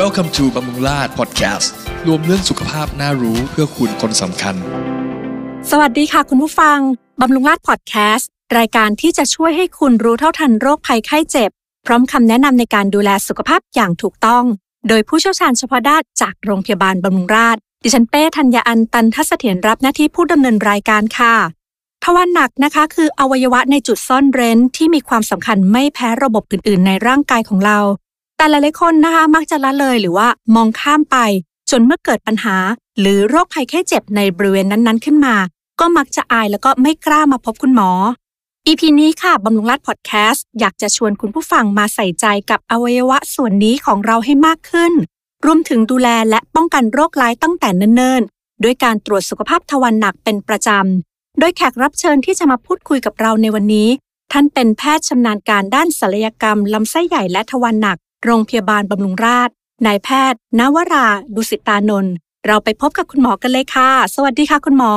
Welcome to บำรุงราช Podcast รวมเรื่องสุขภาพน่ารู้เพื่อคุณคนสำคัญ สวัสดีค่ะคุณผู้ฟัง บำรุงราชพอดแคสต์รายการที่จะช่วยให้คุณรู้เท่าทันโรคภัยไข้เจ็บ พร้อมคำแนะนำในการดูแลสุขภาพอย่างถูกต้อง โดยผู้เชี่ยวชาญเฉพาะด้านจากโรงพยาบาลบำรุงราษฎร์ดิฉันเป้ธัญญาอันตันทัศเถียรรับหน้าที่ผู้ดำเนินรายการค่ะทวารหนักนะคะคืออวัยวะในจุดซ่อนเร้นที่มีความสำคัญไม่แพ้ระบบอื่น ๆ ในร่างกายของเรา แต่หลายๆคนนะคะมักจะละเลยหรือว่ามองข้ามไป จนเมื่อเกิดปัญหา หรือโรคภัยแค่เจ็บในบริเวณนั้นๆขึ้นมา ก็มักจะอายแล้วก็ไม่กล้ามาพบคุณหมอ EP นี้ค่ะบำรุงรัฐพอดแคสต์อยากจะชวนคุณผู้ฟังมาใส่ใจกับอวัยวะส่วนนี้ของเราให้มากขึ้น รวมถึงดูแลและป้องกันโรคร้ายตั้งแต่เนิ่นๆ ด้วยการตรวจสุขภาพทวารหนักเป็นประจำ โดยแขกรับเชิญที่จะมาพูดคุยกับเราในวันนี้ ท่านเป็นแพทย์ชำนาญการด้านศัลยกรรมลำไส้ใหญ่และทวารหนัก โรงพยาบาลบำรุงราษฎร์นายแพทย์ นวรา ดุสิตานนท์เราไปพบกับคุณหมอกันเลยค่ะ สวัสดีค่ะคุณหมอ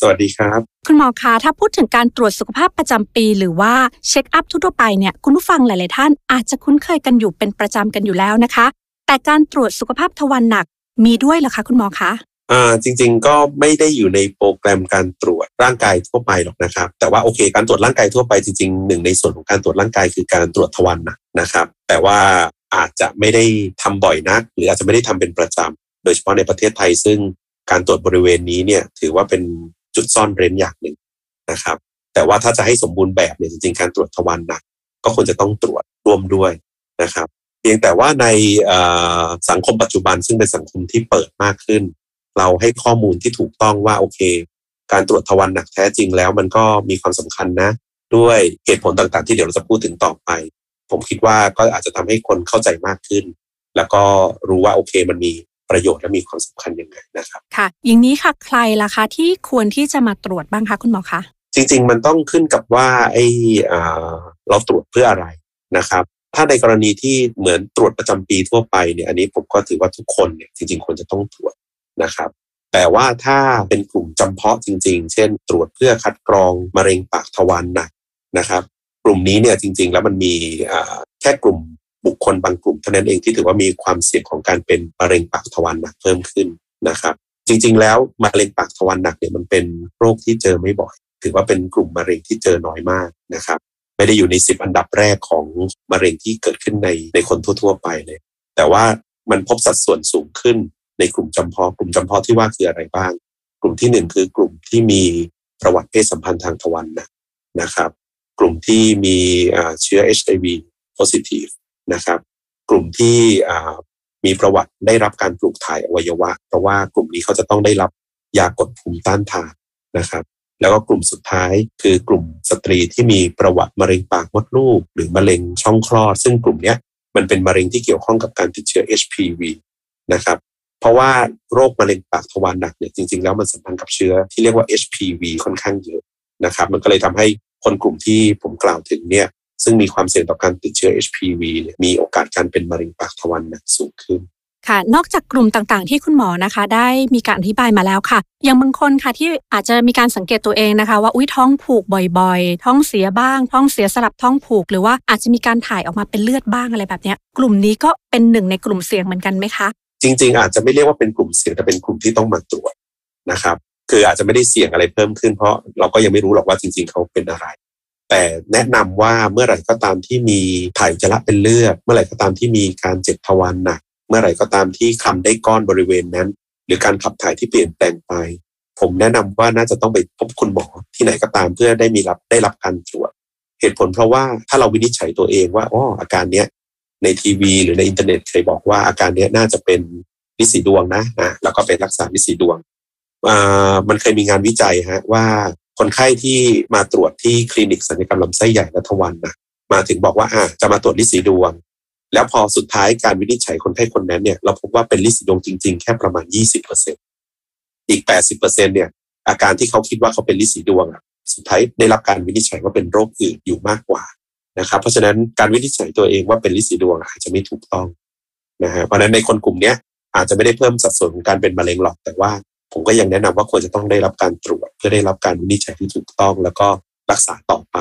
สวัสดีครับ คุณหมอคะถ้าพูดถึงการตรวจสุขภาพประจำปี หรือว่าเช็คอัพทั่วๆไปเนี่ยคุณผู้ฟังหลาย ๆ ท่านอาจจะคุ้นเคยกันอยู่เป็นประจำกันอยู่แล้วนะคะ แต่การตรวจสุขภาพทวารหนักมีด้วยเหรอคะคุณหมอคะอ่าจริง ๆ ก็ไม่ได้อยู่ในโปรแกรมการตรวจร่างกายทั่วไปหรอกนะครับ แต่ว่าโอเค การตรวจร่างกายทั่วไปจริงๆหนึ่งในส่วนของการตรวจร่างกายคือการตรวจทวารหนักนะครับ แต่ว่า อาจจะไม่ได้ทำบ่อยนัก หรืออาจจะไม่ได้ทำเป็นประจำโดยเฉพาะในประเทศไทย ซึ่งการตรวจบริเวณนี้เนี่ยถือว่าเป็นจุดซ่อนเร้นอย่างหนึ่งนะครับ แต่ว่าถ้าจะให้สมบูรณ์แบบเนี่ยจริงๆการตรวจทวารหนัก ก็ควรจะต้องตรวจร่วมด้วยนะครับ เพียงแต่ว่าในสังคมปัจจุบันซึ่งเป็นสังคมที่เปิดมากขึ้น เราให้ข้อมูลที่ถูกต้องว่าโอเค การตรวจทวารหนักแท้จริงแล้วมันก็มีความสำคัญนะ ด้วยเหตุผลต่างๆ ที่เดี๋ยวเราจะพูดถึงต่อไป ผมคิดว่าก็อาจจะทำให้คนเข้าใจมากขึ้น แล้วก็รู้ว่าโอเคมันมีประโยชน์และมีความสำคัญยังไงนะครับค่ะ อย่างนี้ค่ะใครล่ะคะที่ควรที่จะมาตรวจบ้างคะคุณหมอคะจริง ๆ มันต้องขึ้นกับว่าไอ้เราตรวจเพื่ออะไรนะครับ ถ้าในกรณีที่เหมือนตรวจประจำปีทั่วไปเนี่ยอันนี้ผมก็ถือว่าทุกคนเนี่ยจริง ๆควรจะต้องตรวจนะครับแต่ว่าถ้าเป็นกลุ่มจำเพาะจริง ๆ เช่น ตรวจเพื่อคัดกรองมะเร็งปากทวารหนักนะครับ กลุ่มนี้เนี่ยจริง ๆ แล้วมันมีแค่กลุ่มบุคคลบางกลุ่มเท่านั้นเองที่ถือว่ามีความเสี่ยงของการเป็นมะเร็งปากทวารหนักเพิ่มขึ้นนะครับ จริง ๆ แล้วมะเร็งปากทวารหนักเนี่ยมันเป็นโรคที่เจอไม่บ่อย ถือว่าเป็นกลุ่มมะเร็งที่เจอน้อยมากนะครับ ไม่ได้อยู่ในสิบอันดับแรกของมะเร็งที่เกิดขึ้นในในคนทั่ว ๆ ไปเลย แต่ว่ามันพบสัดส่วนสูงขึ้นในกลุ่มจำเพาะกลุ่มจำเพาะที่ว่าคืออะไรบ้าง กลุ่มที่หนึ่งคือกลุ่มที่มีประวัติเพศสัมพันธ์ทางทวารหนักนะครับ กลุ่มที่มีเชื้อ HIV positive นะครับ กลุ่มที่มีประวัติได้รับการปลูกถ่ายอวัยวะ เพราะว่ากลุ่มนี้เขาจะต้องได้รับยากดภูมิต้านทานนะครับ แล้วก็กลุ่มสุดท้ายคือกลุ่มสตรีที่มีประวัติมะเร็งปากมดลูก หรือมะเร็งช่องคลอด ซึ่งกลุ่มนี้มันเป็นมะเร็งที่เกี่ยวข้องกับการติดเชื้อ HPV นะครับเพราะว่าโรคมะเร็งปากทวารหนักเนี่ยจริงๆแล้วมันสัมพันธ์กับเชื้อที่เรียกว่า HPV ค่อนข้างเยอะนะครับ มันก็เลยทำให้ คนกลุ่มที่ผมกล่าวถึงเนี่ยซึ่งมีความเสี่ยงต่อการติดเชื้อ HPV เนี่ยมีโอกาสการเป็นมะเร็งปากทวารหนักสูงขึ้นค่ะ นอกจากกลุ่มต่างๆ ที่คุณหมอนะคะ ได้มีการอธิบายมาแล้วค่ะอย่างบางคนค่ะที่อาจจะมีการสังเกตตัวเองนะคะ ว่าอุ้ยท้องผูกบ่อยๆ ท้องเสียบ้าง ท้องเสียสลับท้องผูก หรือว่าอาจจะมีการถ่ายออกมาเป็นเลือดบ้างอะไรแบบนี้กลุ่มนี้ก็เป็นหนึ่งในกลุ่มเสี่ยงเหมือนกันไหมคะ จริง ๆ อาจจะไม่เรียกว่าเป็นกลุ่มเสี่ยงแต่เป็นกลุ่มที่ต้องมาตรวจนะครับ คืออาจจะไม่ได้เสี่ยงอะไรเพิ่มขึ้น เพราะเราก็ยังไม่รู้หรอกว่าจริง ๆเขาเป็นอะไร แต่แนะนำว่าเมื่อไหร่ก็ตามที่มีถ่ายจระเป็นเลือด เมื่อไหร่ก็ตามที่มีการเจ็บทวารหนัก เมื่อไหร่ก็ตามที่คลำได้ก้อนบริเวณนั้น หรือการขับถ่ายที่เปลี่ยนแปลงไป ผมแนะนำว่าน่าจะต้องไปพบคุณหมอที่ไหนก็ตามเพื่อได้มีรับได้รับการตรวจเหตุผลเพราะว่าถ้าเราวินิจฉัยตัวเองว่าอ๋ออาการเนี้ยในทีวี หรือในอินเทอร์เน็ตเคยบอกว่าอาการเนี้ยน่าจะเป็นลิสีดวงนะนะแล้วก็ไปรักษาลิสีดวง มันเคยมีงานวิจัยฮะว่าคนไข้ที่มาตรวจที่คลินิกศัลยกรรมลำไส้ใหญ่และทวารนะมาถึงบอกว่าอ่าจะมาตรวจลิสีดวง แล้วพอสุดท้ายการวินิจฉัยคนไข้คนนั้นเนี่ยเราพบว่าเป็นลิสีดวงจริง ๆ แค่ประมาณ 20%อีก 80%เนี่ยอาการที่เขาคิดว่าเขาเป็นลิสีดวงอะสุดท้ายได้รับการวินิจฉัยว่าเป็นโรคอื่นอยู่มากกว่านะครับเพราะฉะนั้นการวินิจฉัยตัวเองว่าเป็นลิสีดวงอาจจะไม่ถูกต้องนะฮะเพราะนั้นในคนกลุ่มนี้อาจจะไม่ได้เพิ่มสัดส่วนของการเป็นมะเร็งหรอกแต่ว่า ผมก็ยังแนะนำว่าควรจะต้องได้รับการตรวจ เพื่อได้รับการวินิจฉัยที่ถูกต้อง แล้วก็รักษาต่อไป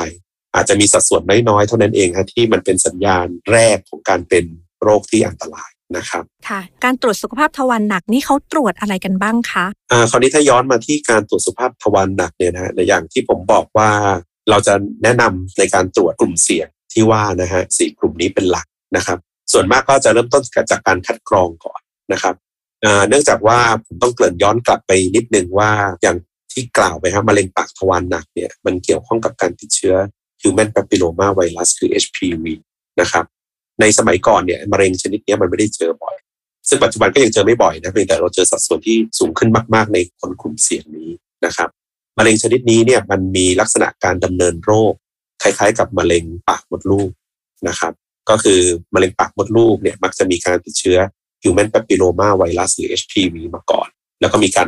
อาจจะมีสัดส่วนน้อยๆเท่านั้นเองฮะที่มันเป็นสัญญาณแรกของการเป็นโรคที่อันตรายนะครับค่ะการตรวจสุขภาพทวารหนักนี่เขาตรวจอะไรกันบ้างคะอ่าคราวนี้ถ้าย้อนมาที่การตรวจสุขภาพทวารหนักเนี่ยนะฮะในอย่างที่ผมบอกว่าเราจะแนะนำในการตรวจกลุ่มเสี่ยงที่ว่านะฮะสี่กลุ่มนี้เป็นหลักนะครับ ส่วนมากก็จะเริ่มต้นจากการคัดกรองก่อนนะครับอ่า เนื่องจากว่าผมต้องเกริ่นย้อนกลับไปนิดนึงว่าอย่างที่กล่าวไปครับมะเร็งปากทวารหนักเนี่ยมันเกี่ยวข้องกับการติดเชื้อ human papilloma virus คือ HPV นะครับในสมัยก่อนเนี่ยมะเร็งชนิดนี้มันไม่ได้เจอบ่อย ซึ่งปัจจุบันก็ยังเจอไม่บ่อยนะเพียงแต่เราเจอสัดส่วนที่สูงขึ้นมาก ๆ ในคนกลุ่มเสี่ยงนี้นะครับมะเร็งชนิดนี้เนี่ยมันมีลักษณะการดำเนินโรค คล้ายๆ กับมะเร็งปากมดลูกนะครับ ก็คือมะเร็งปากมดลูกเนี่ยมักจะมีการติดเชื้อ human papilloma virus หรือ HPV มาก่อน แล้วก็มีการ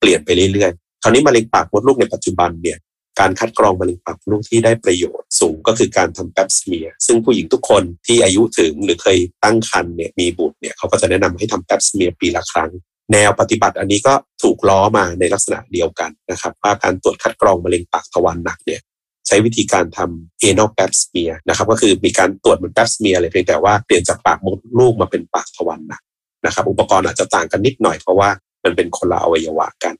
เปลี่ยนไปเรื่อยๆ คราวนี้มะเร็งปากมดลูกในปัจจุบันเนี่ยการคัดกรองมะเร็งปากมดลูกที่ได้ประโยชน์สูงก็คือการทำแปปสเมียซึ่งผู้หญิงทุกคนที่อายุถึงหรือเคยตั้งครรภ์เนี่ยมีบุตรเนี่ยเขาก็จะแนะนำให้ทำแปปสเมียปีละครั้ง แนวปฏิบัติอันนี้ก็ถูกล้อมาในลักษณะเดียวกันนะครับว่าการตรวจคัดกรองมะเร็งปากทวารหนักเนี่ยใช้วิธีการทำ anal pap smear นะครับก็คือมีการตรวจเหมือน pap smear เลยเพียงแต่ว่าเปลี่ยนจากปากมดลูกมาเป็นปากทวารหนัก นะครับ อุปกรณ์อาจจะต่างกันนิดหน่อยเพราะว่ามันเป็นคนละอวัยวะกัน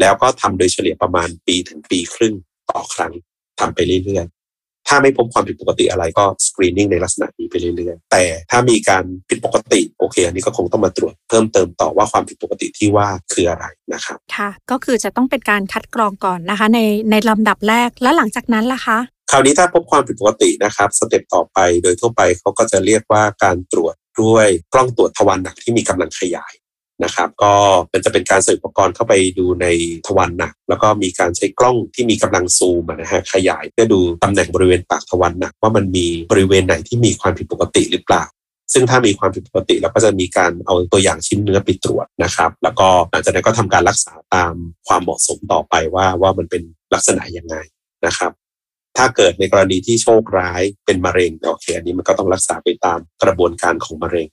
แล้วก็ทำโดยเฉลี่ยประมาณปีถึงปีครึ่งต่อครั้งทำไปเรื่อยๆ ถ้าไม่พบความผิดปกติอะไรก็สกรีนนิ่งในลักษณะนี้ไปเรื่อยๆ แต่ถ้ามีการผิดปกติโอเค อันนี้ก็คงต้องมาตรวจเพิ่มเติมต่อว่าความผิดปกติที่ว่าคืออะไรนะครับ ค่ะ ก็คือจะต้องเป็นการคัดกรองก่อนนะคะ ในในลำดับแรกแล้วหลังจากนั้นล่ะคะคราวนี้ถ้าพบความผิดปกตินะครับสเต็ปต่อไปโดยทั่วไปเขาก็จะเรียกว่าการตรวจ ด้วยกล้องตรวจทวารหนักที่มีกำลังขยายนะครับ ก็มันจะเป็นการใส่อุปกรณ์เข้าไปดูในทวารหนัก แล้วก็มีการใช้กล้องที่มีกำลังซูมนะฮะขยาย เพื่อดูตำแหน่งบริเวณปากทวารหนัก ว่ามันมีบริเวณไหนที่มีความผิดปกติหรือเปล่า ซึ่งถ้ามีความผิดปกติเราก็จะมีการเอาตัวอย่างชิ้นเนื้อไปตรวจนะครับ แล้วก็หลังจากนั้นก็ทำการรักษาตามความเหมาะสมต่อไปว่าว่ามันเป็นลักษณะยังไงนะครับ ถ้าเกิดในกรณีที่โชคร้ายเป็นมะเร็งโอเคอันนี้มันก็ต้องรักษาไปตามกระบวนการของมะเร็ง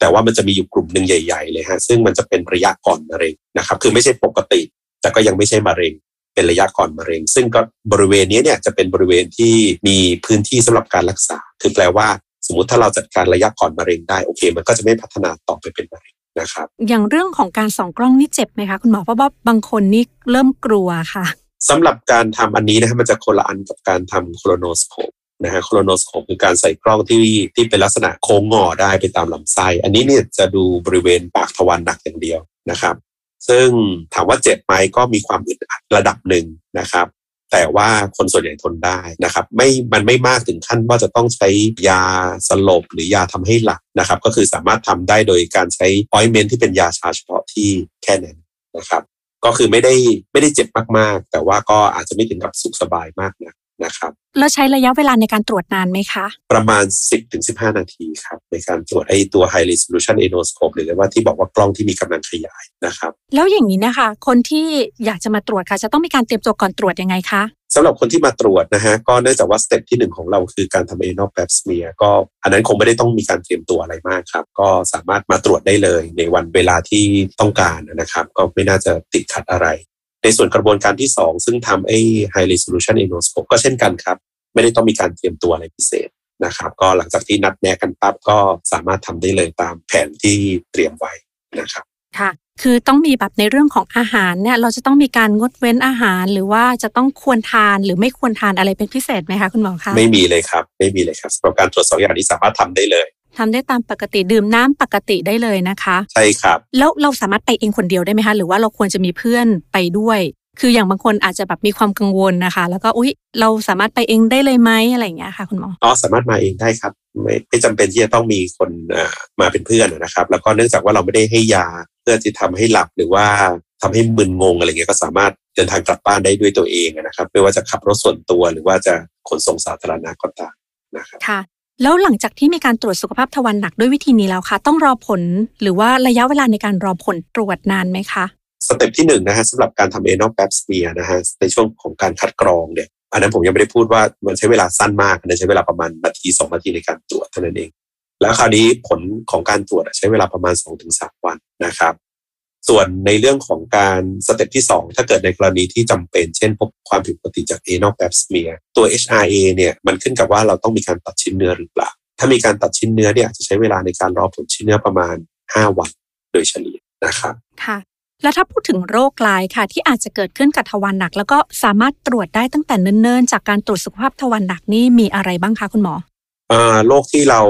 แต่ว่ามันจะมีอยู่กลุ่มหนึ่งใหญ่ ๆ เลยฮะซึ่งมันจะเป็นระยะก่อนมะเร็งนะครับ คือไม่ใช่ปกติ แต่ก็ยังไม่ใช่มะเร็ง เป็นระยะก่อนมะเร็ง ซึ่งก็บริเวณนี้เนี่ยจะเป็นบริเวณที่มีพื้นที่สำหรับการรักษา คือแปลว่า สมมติถ้าเราจัดการระยะก่อนมะเร็งได้โอเค มันก็จะไม่พัฒนาต่อไปเป็นมะเร็งนะครับอย่างเรื่องของการส่องกล้องนี่เจ็บไหมคะคุณหมอเพราะว่าบางคนนี่เริ่มกลัวค่ะ สำหรับการทำอันนี้นะฮะมันจะคนละอันกับการทำโครโนสโคปนะฮะโครโนสโคปคือการใส่กล้องที่ที่เป็นลักษณะโค้งงอได้ไปตามลำไส้ อันนี้เนี่ยจะดูบริเวณปากทวารหนักอย่างเดียวนะครับ ซึ่งถามว่าเจ็บไหมก็มีความอึดอัดระดับหนึ่งนะครับ แต่ว่าคนส่วนใหญ่ทนได้นะครับ ไม่มันไม่มากถึงขั้นว่าจะต้องใช้ยาสลบหรือยาทำให้หลับนะครับ ก็คือสามารถทำได้โดยการใช้ออยเมนที่เป็นยาชาเฉพาะที่แค่นั้นนะครับ ก็คือไม่ได้ไม่ได้เจ็บมากๆ แต่ว่าก็อาจจะไม่ถึงกับสุขสบายมากนะนะครับแล้วใช้ระยะเวลาในการตรวจนานไหมคะ ประมาณ 10-15 นาทีครับ ในการตรวจไอ้ตัว High Resolution Anoscope หรือว่าที่บอกว่ากล้องที่มีกำลังขยายนะครับ แล้วอย่างนี้นะคะ คนที่อยากจะมาตรวจค่ะ จะต้องมีการเตรียมตัวก่อนตรวจยังไงคะ สำหรับคนที่มาตรวจนะฮะก็เนื่องจากว่าสเต็ปที่หนึ่งของเราคือการทำ anal pap smear ก็อันนั้นคงไม่ได้ต้องมีการเตรียมตัวอะไรมากครับ ก็สามารถมาตรวจได้เลยในวันเวลาที่ต้องการนะครับ ก็ไม่น่าจะติดขัดอะไร ในส่วนกระบวนการที่ 2 ซึ่งทำไอ้ high resolution anoscope ก็เช่นกันครับ ไม่ได้ต้องมีการเตรียมตัวอะไรพิเศษนะครับ ก็หลังจากที่นัดแนะกันปั๊บก็สามารถทำได้เลยตามแผนที่เตรียมไว้นะครับ ค่ะ คือต้องมีแบบในเรื่องของอาหารเนี่ยเราจะต้องมีการงดเว้นอาหาร หรือว่าจะต้องควรทานหรือไม่ควรทานอะไรเป็นพิเศษไหมคะคุณหมอคะไม่มีเลยครับไม่มีเลยครับสำหรับการตรวจสองอย่างนี้สามารถทำได้เลยทำได้ตามปกติดื่มน้ำปกติได้เลยนะคะ ใช่ครับ แล้วเราสามารถไปเองคนเดียวได้ไหมคะ หรือว่าเราควรจะมีเพื่อนไปด้วย คืออย่างบางคนอาจจะแบบมีความกังวลนะคะ แล้วก็อุ๊ย เราสามารถไปเองได้เลยไหมอะไรอย่างเงี้ยค่ะคุณหมออ๋อสามารถมาเองได้ครับ ไม่ไม่จำเป็นที่จะต้องมีคนอ่ามาเป็นเพื่อนนะครับ แล้วก็เนื่องจากว่าเราไม่ได้ให้ยา เพื่อที่ทำให้หลับหรือว่าทำให้มึนงงอะไรเงี้ยก็สามารถเดินทางกลับบ้านได้ด้วยตัวเองนะครับ ไม่ว่าจะขับรถส่วนตัวหรือว่าจะขนส่งสาธารณะก็ตามนะครับค่ะ แล้วหลังจากที่มีการตรวจสุขภาพทวารหนักด้วยวิธีนี้แล้วคะต้องรอผลหรือว่าระยะเวลาในการรอผลตรวจนานไหมคะ step ที่หนึ่งนะฮะสำหรับการทำ anal pap smear นะฮะในช่วงของการคัดกรองเนี่ยอันนั้นผมยังไม่ได้พูดว่ามันใช้เวลาสั้นมากอันนั้นใช้เวลาประมาณนาทีสองนาทีในการตรวจเท่านั้นเอง แล้วคราวนี้ผลของการตรวจอะใช้เวลาประมาณ2 ถึง 3 วัน นะครับ ส่วนในเรื่องของการ step ที่ 2 ถ้าเกิดในกรณีที่จำเป็นเช่น พบความผิดปกติจาก anal pap smear ตัว HRA เนี่ยมันขึ้นกับว่าเราต้องมีการตัดชิ้นเนื้อหรือเปล่า ถ้ามีการตัดชิ้นเนื้อเนี่ยอาจจะใช้เวลาในการรอผลชิ้นเนื้อประมาณ 5 วันโดยเฉลี่ยนะครับค่ะแล้วถ้าพูดถึงโรคร้ายค่ะ ที่อาจจะเกิดขึ้นกับทวารหนัก แล้วก็สามารถตรวจได้ตั้งแต่เนิ่นๆ จากการตรวจสุขภาพทวารหนักนี่มีอะไรบ้างคะคุณหมออ่าโรคที่เรา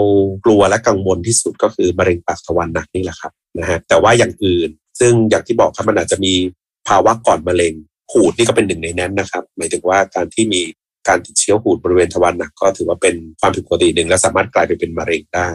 กลัวและกังวลที่สุดก็คือมะเร็งปากทวารหนักนี่แหละครับ นะฮะแต่ว่าอย่างอื่น ซึ่งอย่างที่บอกครับมันอาจจะมีภาวะก่อนมะเร็งหูดนี่ก็เป็นหนึ่งในนั้นนะครับ หมายถึงว่าการที่มีการติดเชื้อหูดบริเวณทวารหนักก็ถือว่าเป็นความผิดปกติหนึ่งและสามารถกลายไปเป็นมะเร็งได้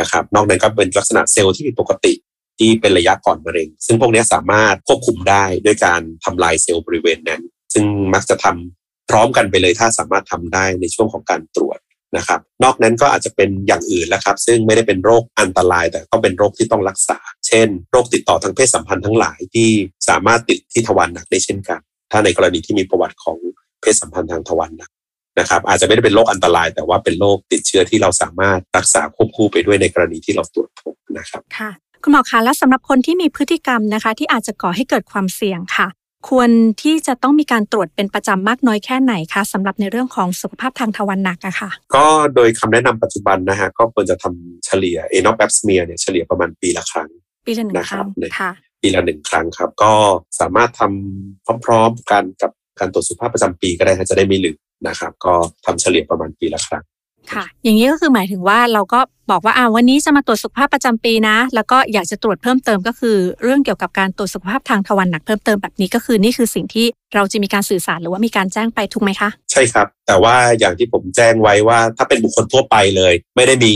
นะครับ นอกนั้นก็เป็นลักษณะเซลล์ที่ผิดปกติที่เป็นระยะก่อนมะเร็ง ซึ่งพวกนี้สามารถควบคุมได้ด้วยการทำลายเซลล์บริเวณนั้น ซึ่งมักจะทำพร้อมกันไปเลยถ้าสามารถทำได้ในช่วงของการตรวจนะครับ นอกนั้นก็อาจจะเป็นอย่างอื่นแล้วครับ ซึ่งไม่ได้เป็นโรคอันตรายแต่ก็เป็นโรคที่ต้องรักษา ช่น โรคติดต่อทางเพศสัมพันธ์ทั้งหลายที่สามารถติดที่ทวารหนักได้เช่นกัน ถ้าในกรณีที่มีประวัติของเพศสัมพันธ์ทางทวารหนักนะครับ อาจจะไม่ได้เป็นโรคอันตราย แต่ว่าเป็นโรคติดเชื้อที่เราสามารถรักษาควบคู่ไปด้วยในกรณีที่เราตรวจพบนะครับค่ะคุณหมอคะและสำหรับคนที่มีพฤติกรรมนะคะ ที่อาจจะก่อให้เกิดความเสี่ยงค่ะ ควรที่จะต้องมีการตรวจเป็นประจำมากน้อยแค่ไหนคะสำหรับในเรื่องของสุขภาพทางทวารหนักอะค่ะ ก็โดยคำแนะนำปัจจุบันนะฮะก็ควรจะทำเฉลี่ยเอนอแปปสเมียเนี่ยเฉลี่ยประมาณปีละครั้ง ปีละหนึ่งนะคครัรั้บงเนี่ยค่ะปีละหนึ่งครั้งครับ ก็สามารถทำพร้อมๆกันกับการตรวจสุขภาพประจำปีก็ได้ฮะจะได้ไม่ลืมนะครับ ก็ทำเฉลี่ยประมาณปีละครั้งค่ะ อย่างนี้ก็คือหมายถึงว่าเราก็บอกว่าอ่าวันนี้จะมาตรวจสุขภาพประจำปีนะ แล้วก็อยากจะตรวจเพิ่มเติมก็คือ เรื่องเกี่ยวกับการตรวจสุขภาพทางทวารหนักเพิ่มเติมแบบนี้ก็คือนี่คือสิ่งที่เราจะมีการสื่อสารหรือว่ามีการแจ้งไปถูกไหมคะ ใช่ครับ แต่ว่าอย่างที่ผมแจ้งไว้ว่าถ้าเป็นบุคคลทั่วไปเลย ไม่ได้มี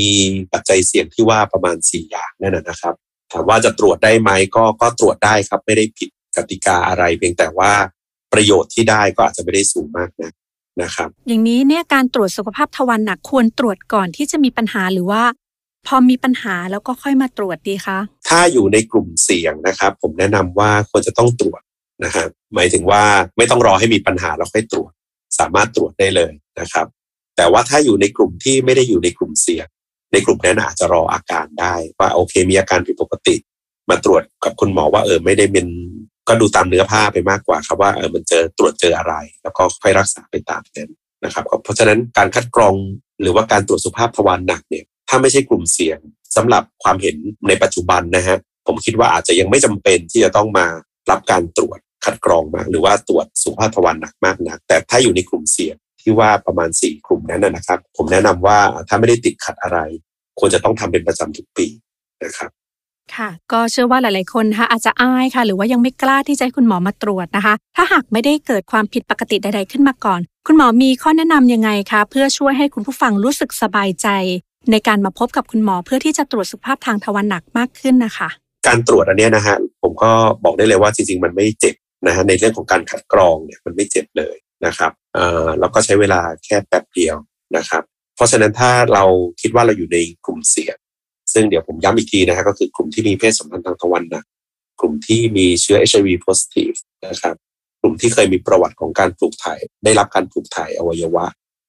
ปัจจัยเสี่ยงที่ว่าประมาณ 4 อย่างนั่นนะนะครับ ถามว่าจะตรวจได้ไหมก็ก็ตรวจได้ครับไม่ได้ผิดกติกาอะไร เพียงแต่ว่าประโยชน์ที่ได้ก็อาจจะไม่ได้สูงมากนะนะครับอย่างนี้เนี่ยการตรวจสุขภาพทวารหนักควรตรวจก่อนที่จะมีปัญหาหรือว่า พอมีปัญหาแล้วก็ค่อยมาตรวจดีคะถ้าอยู่ในกลุ่มเสี่ยงนะครับ ผมแนะนำว่าควรจะต้องตรวจนะครับหมายถึงว่าไม่ต้องรอให้มีปัญหาแล้วค่อยตรวจ สามารถตรวจได้เลยนะครับ แต่ว่าถ้าอยู่ในกลุ่มที่ไม่ได้อยู่ในกลุ่มเสี่ยง ในกลุ่มนั้นอาจจะรออาการได้ว่าโอเคมีอาการผิดปกติ มาตรวจกับคุณหมอว่าเออไม่ได้เป็นก็ดูตามเนื้อผ้าไปมากกว่าครับว่าเออมันเจอตรวจเจออะไร แล้วก็ค่อยรักษาไปตามนั้นนะครับ เพราะฉะนั้นการคัดกรองหรือว่าการตรวจสุขภาพทวารหนักเนี่ยถ้าไม่ใช่กลุ่มเสี่ยงสำหรับความเห็นในปัจจุบันนะฮะผมคิดว่าอาจจะยังไม่จำเป็นที่จะต้องมารับการตรวจคัดกรองมากหรือว่าตรวจสุขภาพทวารหนักมากนัก แต่ถ้าอยู่ในกลุ่มเสี่ยง ที่ว่าประมาณ 4 กลุ่มนั้นนะนะครับ ผมแนะนำว่าถ้าไม่ได้ติดขัดอะไร ควรจะต้องทำเป็นประจำทุกปีนะครับค่ะก็เชื่อว่าหลาย ๆ คนนะคะอาจจะอายค่ะ หรือว่ายังไม่กล้าที่จะให้คุณหมอมาตรวจนะคะ ถ้าหากไม่ได้เกิดความผิดปกติใด ๆ ขึ้นมาก่อน คุณหมอมีข้อแนะนำยังไงคะเพื่อช่วยให้คุณผู้ฟังรู้สึกสบายใจ ในการมาพบกับคุณหมอเพื่อที่จะตรวจสุขภาพทางทวารหนักมากขึ้นนะคะ การตรวจอันเนี้ยนะฮะผมก็บอกได้เลยว่าจริง ๆ มันไม่เจ็บนะฮะในเรื่องของการคัดกรองเนี่ยมันไม่เจ็บเลย นะครับเอ่อแล้วก็ใช้เวลาแค่แป๊บเดียวนะครับ เพราะฉะนั้นถ้าเราคิดว่าเราอยู่ในกลุ่มเสี่ยง ซึ่งเดี๋ยวผมย้ำอีกทีนะฮะก็คือกลุ่มที่มีเพศสัมพันธ์ทางทวารหนักกลุ่มที่มีเชื้อ HIV positive นะครับ กลุ่มที่เคยมีประวัติของการปลูกถ่าย ได้รับการปลูกถ่ายอวัยวะ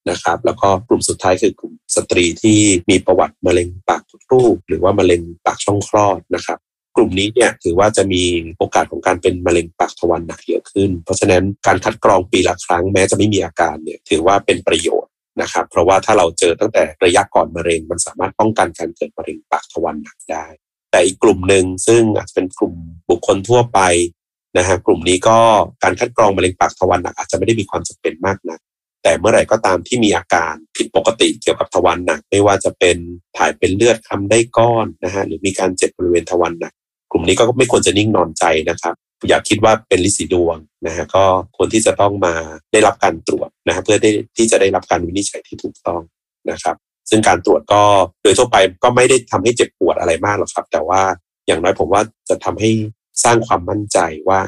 นะครับ แล้วก็กลุ่มสุดท้ายคือกลุ่มสตรีที่มีประวัติมะเร็งปากมดลูกหรือว่ามะเร็งปากช่องคลอดนะครับ กลุ่มนี้เนี่ยถือว่าจะมีโอกาสของการเป็นมะเร็งปากทวารหนักเยอะขึ้น เพราะฉะนั้นการคัดกรองปีละครั้งแม้จะไม่มีอาการเนี่ยถือว่าเป็นประโยชน์นะครับ เพราะว่าถ้าเราเจอตั้งแต่ระยะก่อนมะเร็ง มันสามารถป้องกันการเกิดมะเร็งปากทวารหนักได้ แต่อีกกลุ่มหนึ่งซึ่งอาจจะเป็นกลุ่มบุคคลทั่วไปนะฮะกลุ่มนี้ก็การคัดกรองมะเร็งปากทวารหนักอาจจะไม่ได้มีความจำเป็นมากนักแต่เมื่อไหร่ก็ตามที่มีอาการผิดปกติเกี่ยวกับทวารหนัก ไม่ว่าจะเป็นถ่ายเป็นเลือดคำได้ก้อนนะฮะหรือมีการเจ็บบริเวณทวารหนัก กลุ่มนี้ก็ไม่ควรจะนิ่งนอนใจนะครับ อย่าคิดว่าเป็นลิสีดวงนะฮะก็ควรที่จะต้องมาได้รับการตรวจนะฮะเพื่อได้ที่จะได้รับการวินิจฉัยที่ถูกต้องนะครับ ซึ่งการตรวจก็โดยทั่วไปก็ไม่ได้ทำให้เจ็บปวดอะไรมากหรอกครับ แต่ว่าอย่างน้อยผมว่าจะทำให้สร้างความมั่นใจว่า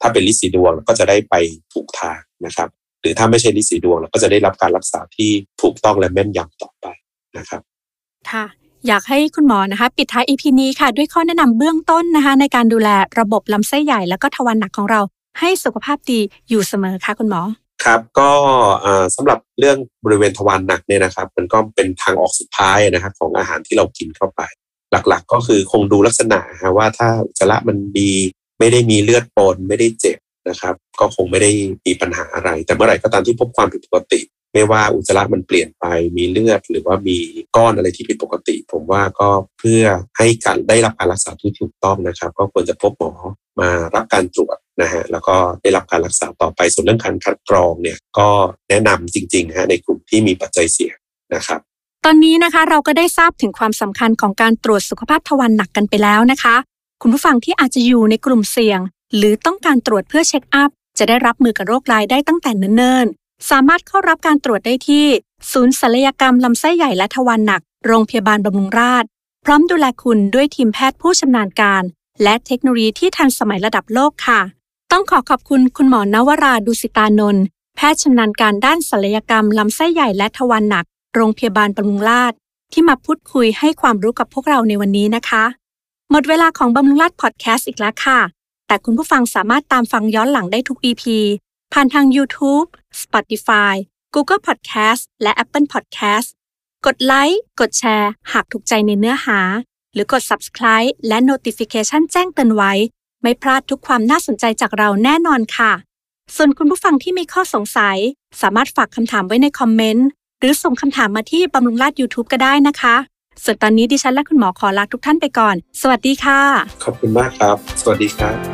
ถ้าเป็นลิสีดวงเราก็จะได้ไปถูกทางนะครับ หรือถ้าไม่ใช่ลิสีดวงเราก็จะได้รับการรักษาที่ถูกต้องและแม่นยำต่อไปนะครับ ค่ะ อยากให้คุณหมอนะคะ ปิดท้าย EP นี้ค่ะ ด้วยข้อแนะนำเบื้องต้นนะคะ ในการดูแลระบบลำไส้ใหญ่แล้วก็ทวารหนักของเรา ให้สุขภาพดีอยู่เสมอค่ะคุณหมอครับก็อ่าสำหรับเรื่องบริเวณทวารหนักเนี่ยนะครับ มันก็เป็นทางออกสุดท้ายนะครับของอาหารที่เรากินเข้าไป หลักๆ ก็คือคงดูลักษณะฮะว่าถ้าอุจจาระมันดีไม่ได้มีเลือดปนไม่ได้เจ็บนะครับ ก็คงไม่ได้มีปัญหาอะไร แต่เมื่อไหร่ก็ตามที่พบความผิดปกติ ไม่ว่าอุจจาระมันเปลี่ยนไปมีเลือด หรือว่ามีก้อนอะไรที่ผิดปกติ ผมว่าก็เพื่อให้การได้รับการรักษาที่ถูกต้องนะครับ ก็ควรจะพบหมอมารับการตรวจนะฮะแล้วก็ได้รับการรักษาต่อไปส่วนเรื่องการคัดกรองเนี่ยก็แนะนำจริงๆฮะในกลุ่มที่มีปัจจัยเสี่ยงนะครับตอนนี้นะคะเราก็ได้ทราบถึงความสำคัญของการตรวจสุขภาพทวารหนักกันไปแล้วนะคะ คุณผู้ฟังที่อาจจะอยู่ในกลุ่มเสี่ยง หรือต้องการตรวจเพื่อเช็คอัพจะได้รับมือกับโรคร้ายได้ตั้งแต่เนิ่นๆ สามารถเข้ารับการตรวจได้ที่ ศูนย์ศัลยกรรมลำไส้ใหญ่และทวารหนัก โรงพยาบาลบำรุงราษฎร์พร้อมดูแลคุณด้วยทีมแพทย์ผู้ชำนาญการ และเทคโนโลยีที่ทันสมัยระดับโลกค่ะ ต้องขอขอบคุณคุณหมอนวราดุสิตานนท์แพทย์ชำนาญการด้านศัลยกรรมลำไส้ใหญ่และทวารหนัก โรงพยาบาลบำรุงราษฎร์ที่มาพูดคุยให้ความรู้กับพวกเราในวันนี้นะคะ หมดเวลาของบำรุงราษฎร์พอดแคสต์อีกแล้วค่ะ แต่คุณผู้ฟังสามารถตามฟังย้อนหลังได้ทุก EP ผ่านทาง YouTube, Spotify, Google Podcast และ Apple Podcast กดไลค์ กดแชร์ หากถูกใจในเนื้อหา หรือกด Subscribe และ Notification แจ้งเตือนไว้ ไม่พลาดทุกความน่าสนใจจากเราแน่นอนค่ะ ส่วนคุณผู้ฟังที่มีข้อสงสัย สามารถฝากคำถามไว้ในคอมเมนต์ หรือส่งคำถามมาที่บำรุงราษ YouTube ก็ได้นะคะ ส่วนตอนนี้ดิฉันและคุณหมอขอลาทุกท่านไปก่อน สวัสดีค่ะ ขอบคุณมากครับ สวัสดีครับ